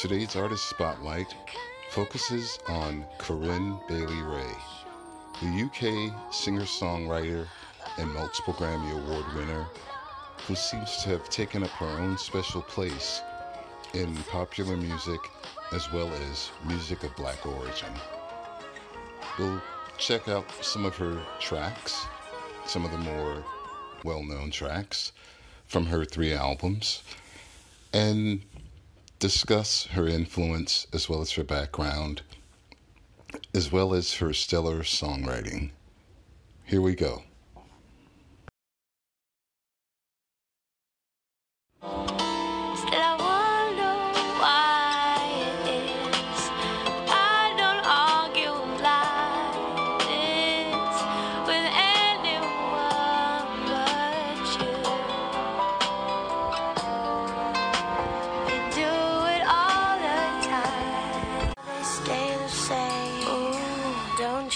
Today's artist spotlight focuses on Corinne Bailey Rae, the UK singer songwriter and multiple Grammy Award winner who seems to have taken up her own special place in popular music as well as music of black origin. We'll check out some of her tracks, some of the more well known tracks from her three albums, and discuss her influence as well as her background, as well as her stellar songwriting. Here we go.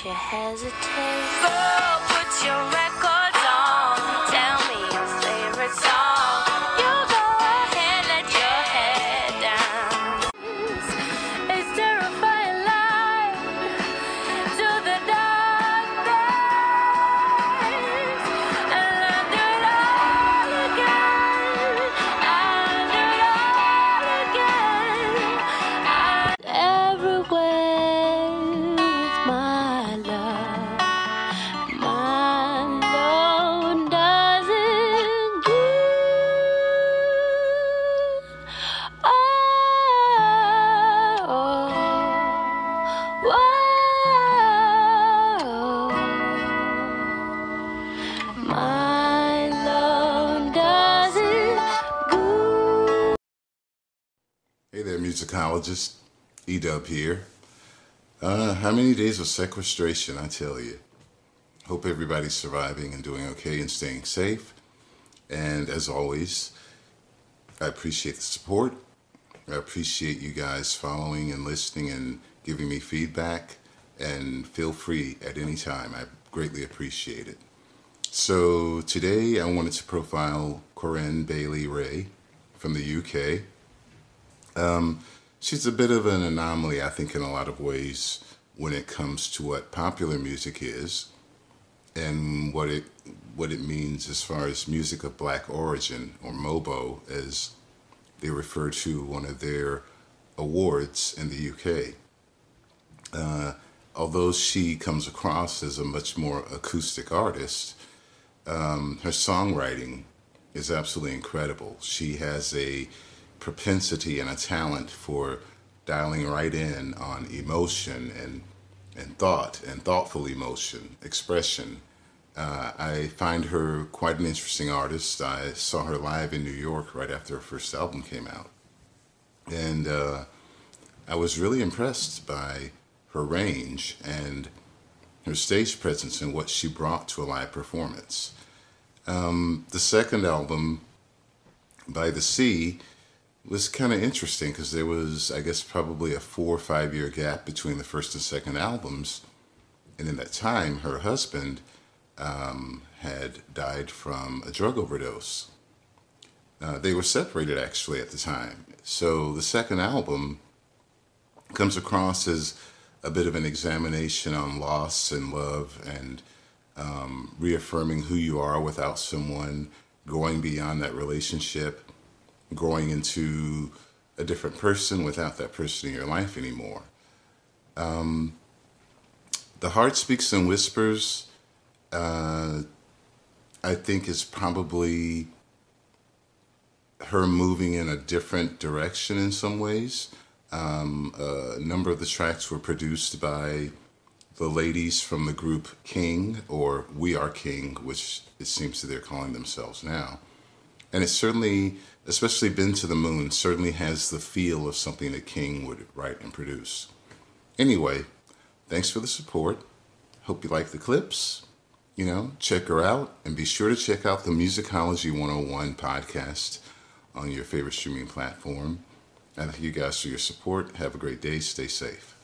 you hesitate. Girl, put your record. Musicologist, Edub here. Uh, how many days of sequestration, I tell you. Hope everybody's surviving and doing okay and staying safe. And as always, I appreciate the support. I appreciate you guys following and listening and giving me feedback. And feel free at any time. I greatly appreciate it. So today I wanted to profile Corinne Bailey Rae from the UK. Um, she's a bit of an anomaly, I think, in a lot of ways when it comes to what popular music is and what it what it means as far as music of black origin or MOBO as they refer to one of their awards in the UK. Uh, although she comes across as a much more acoustic artist, um, her songwriting is absolutely incredible. She has a propensity and a talent for dialing right in on emotion and and thought and thoughtful emotion expression. Uh, I find her quite an interesting artist. I saw her live in New York right after her first album came out, and uh, I was really impressed by her range and her stage presence and what she brought to a live performance. Um, the second album, By the Sea, was kind of interesting because there was, I guess, probably a four or five year gap between the first and second albums. And in that time, her husband um, had died from a drug overdose. Uh, they were separated actually at the time. So the second album comes across as a bit of an examination on loss and love and um, reaffirming who you are without someone, going beyond that relationship growing into a different person without that person in your life anymore. Um, the heart speaks in whispers. Uh, I think is probably her moving in a different direction in some ways. Um, a number of the tracks were produced by the ladies from the group King, or We Are King, which it seems that they're calling themselves now. And it certainly especially Been to the Moon, certainly has the feel of something that King would write and produce. Anyway, thanks for the support. Hope you like the clips. You know, check her out and be sure to check out the Musicology 101 podcast on your favorite streaming platform. And thank you guys for your support. Have a great day. Stay safe.